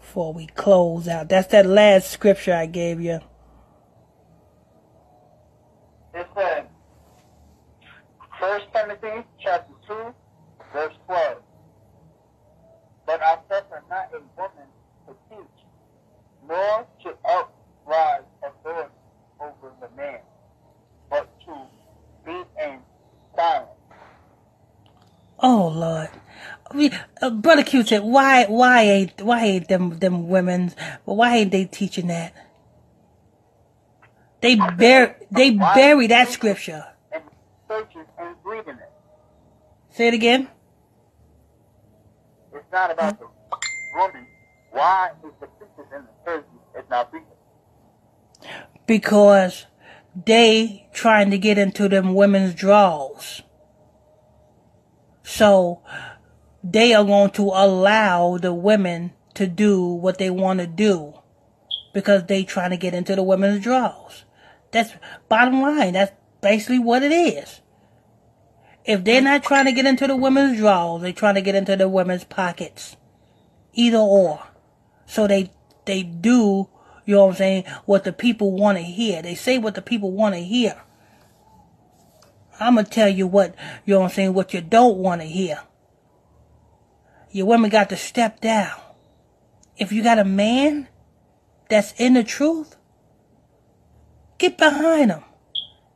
Before we close out. That's that last scripture I gave you. It said, First Timothy chapter 2, verse 12. But I suffer not a woman nor to uprise authority over the man, but to be in silence. Oh Lord, mean, uh, brother Q-Tip, why why ain't why ain't them them women? Why ain't they teaching that? They bear they bury that scripture. And and it. Say it again. It's not about the woman. Why is the not? Because they trying to get into them women's draws. So they are going to allow the women to do what they want to do because they trying to get into the women's draws. That's bottom line. That's basically what it is. If they're not trying to get into the women's drawers, they're trying to get into the women's pockets. Either or. So they they do, you know what I'm saying, what the people want to hear. They say what the people want to hear. I'm gonna tell you what, you know what I'm saying, what you don't want to hear. Your women got to step down. If you got a man that's in the truth, get behind him.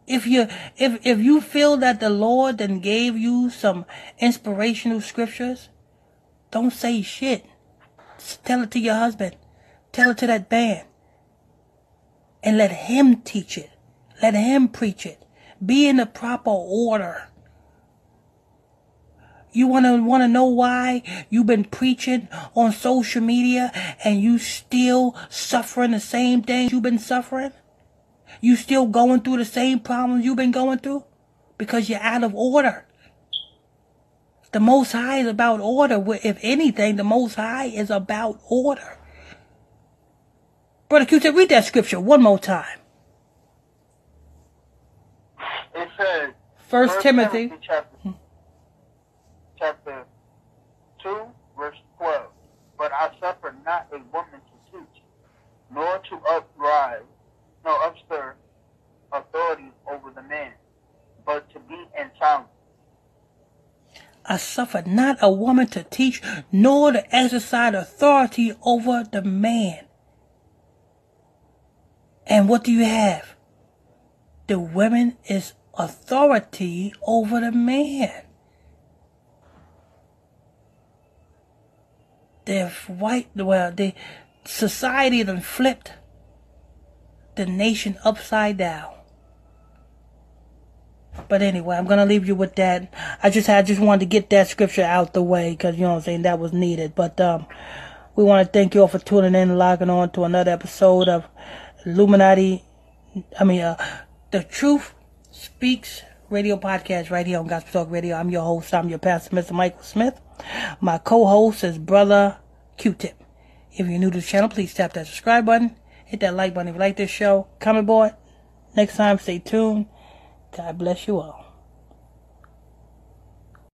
If you if if you feel that the Lord then gave you some inspirational scriptures, don't say shit. Just tell it to your husband. Tell it to that band. And let him teach it. Let him preach it. Be in the proper order. You wanna wanna know why you've been preaching on social media and you still suffering the same things you've been suffering? You still going through the same problems you've been going through? Because you're out of order. The Most High is about order. If anything, the Most High is about order. Brother Q-Tip, read that scripture one more time. It says, First Timothy. Timothy chapter, chapter 2, verse 12. But I suffer not a woman to teach, nor to uprise, nor upstir authority over the man, but to be in silence. I suffer not a woman to teach, nor to exercise authority over the man. And what do you have? The woman is authority over the man. The white, well, the society done flipped the nation upside down. But anyway, I'm gonna leave you with that. I just I just wanted to get that scripture out the way because you know what I'm saying that was needed. But um, we want to thank you all for tuning in and logging on to another episode of Illuminati. I mean, uh, the Truth Speaks Radio Podcast right here on Gospel Talk Radio. I'm your host. I'm your pastor, Mr. Michael Smith. My co-host is Brother Q-Tip. If you're new to the channel, please tap that subscribe button. Hit that like button if you like this show. Comment board. Next time, stay tuned. God bless you all.